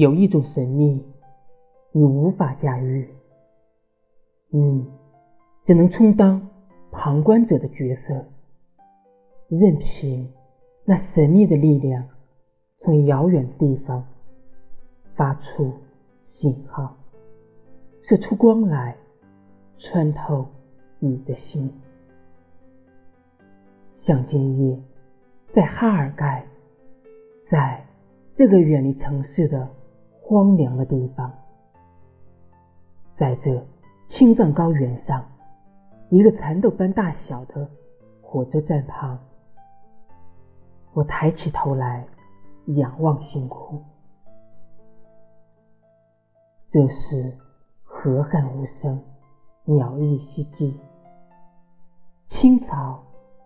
有一种神秘，你无法驾驭，你只能充当旁观者的角色，任凭那神秘的力量从遥远的地方发出信号，射出光来，穿透你的心。像今夜，在哈尔盖，在这个远离城市的荒凉的地方，在这青藏高原上，一个蚕豆般大小的火车站旁，我抬起头来仰望星空。这时，河汉无声，鸟翼稀寂，青草。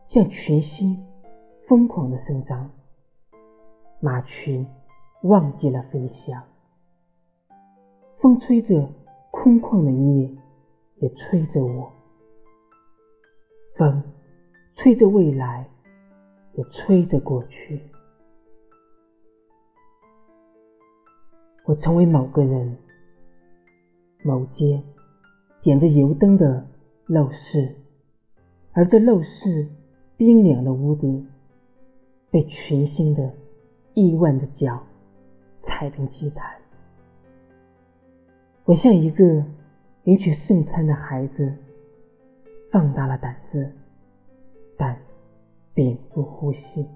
像群星疯狂的生长，马群忘记了飞翔。风吹着空旷的夜，也吹着我；风吹着未来，也吹着过去。我成为某个人，某间点着油灯的陋室，而这陋室。冰凉的屋顶被群星的亿万只脚踩成祭坛。我像一个领取圣餐的孩子，放大了胆子，但屏住呼吸。